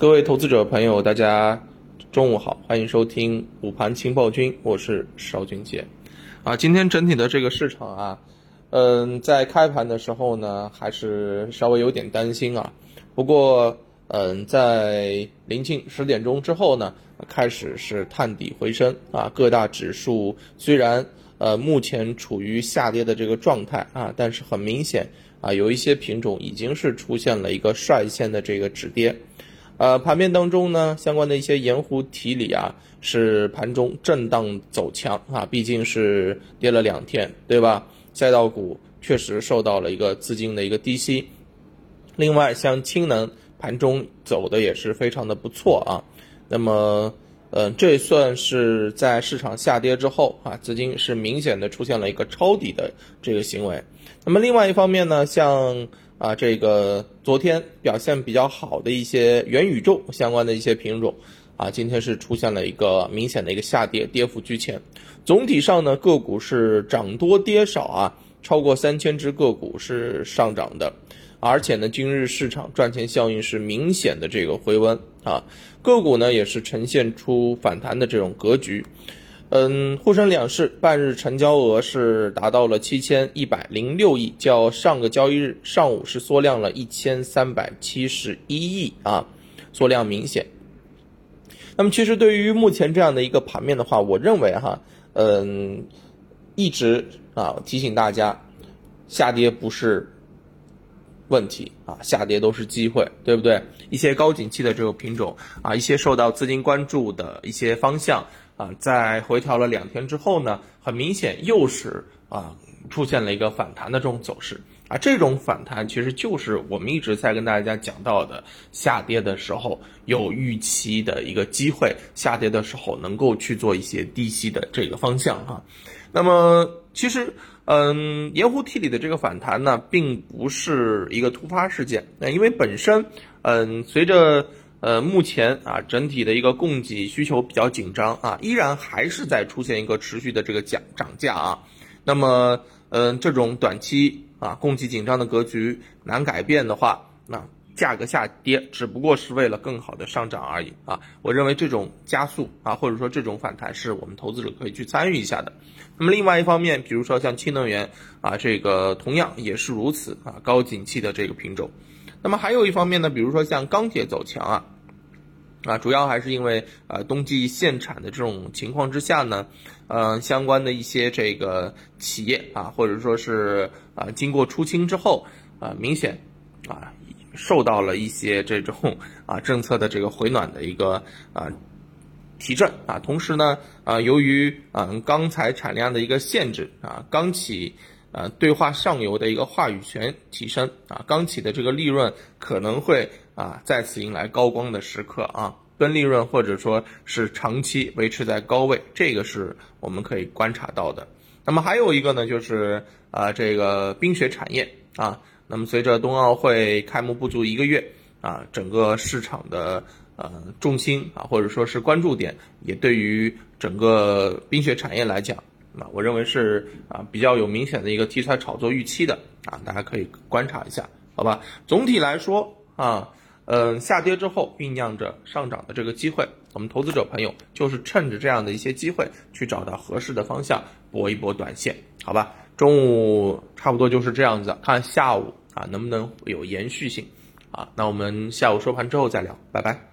各位投资者朋友，大家中午好，欢迎收听午盘情报君，我是邵军杰。啊，今天整体的这个市场啊，嗯，在开盘的时候呢，还是稍微有点担心啊。不过，嗯，在临近十点钟之后呢，开始是探底回升啊。各大指数虽然呃目前处于下跌的这个状态啊，但是很明显啊，有一些品种已经是出现了一个率先的这个止跌。呃，盘面当中呢，相关的一些盐湖提锂啊，是盘中震荡走强啊，毕竟是跌了两天，对吧？赛道股确实受到了一个资金的一个低吸。另外，像氢能盘中走的也是非常的不错啊。那么，呃，这算是在市场下跌之后啊，资金是明显的出现了一个抄底的这个行为。那么，另外一方面呢，像啊，这个昨天表现比较好的一些元宇宙相关的一些品种，啊，今天是出现了一个明显的一个下跌，跌幅居前。总体上呢，个股是涨多跌少啊，超过三千只个股是上涨的，而且呢，今日市场赚钱效应是明显的这个回温啊，个股呢也是呈现出反弹的这种格局。嗯，沪深两市半日成交额是达到了七千一百零六亿，较上个交易日上午是缩量了一千三百七十一亿啊，缩量明显。那么，其实对于目前这样的一个盘面的话，我认为哈，嗯，一直啊提醒大家，下跌不是问题啊，下跌都是机会，对不对？一些高景气的这个品种啊，一些受到资金关注的一些方向。啊，在回调了两天之后呢，很明显又是啊出现了一个反弹的这种走势啊，这种反弹其实就是我们一直在跟大家讲到的，下跌的时候有预期的一个机会，下跌的时候能够去做一些低吸的这个方向哈。那么其实嗯，盐湖 T 里的这个反弹呢，并不是一个突发事件，那因为本身嗯随着。呃，目前啊，整体的一个供给需求比较紧张啊，依然还是在出现一个持续的这个涨涨价啊。那么，嗯，这种短期啊供给紧张的格局难改变的话，那价格下跌只不过是为了更好的上涨而已啊。我认为这种加速啊，或者说这种反弹是我们投资者可以去参与一下的。那么另外一方面，比如说像氢能源啊，这个同样也是如此啊，高景气的这个品种。那么还有一方面呢，比如说像钢铁走强啊，啊，主要还是因为呃冬季限产的这种情况之下呢，呃相关的一些这个企业啊，或者说是啊经过出清之后啊，明显啊受到了一些这种啊政策的这个回暖的一个啊提振啊，同时呢啊由于啊钢材产量的一个限制啊，钢企。呃，对话上游的一个话语权提升啊，钢企的这个利润可能会啊再次迎来高光的时刻啊，跟利润或者说是长期维持在高位，这个是我们可以观察到的。那么还有一个呢，就是啊这个冰雪产业啊，那么随着冬奥会开幕不足一个月啊，整个市场的呃重心啊或者说是关注点也对于整个冰雪产业来讲。啊，我认为是啊比较有明显的一个题材炒作预期的啊，大家可以观察一下，好吧？总体来说啊，嗯，下跌之后酝酿着上涨的这个机会，我们投资者朋友就是趁着这样的一些机会去找到合适的方向搏一搏短线，好吧？中午差不多就是这样子，看下午啊能不能有延续性啊？那我们下午收盘之后再聊，拜拜。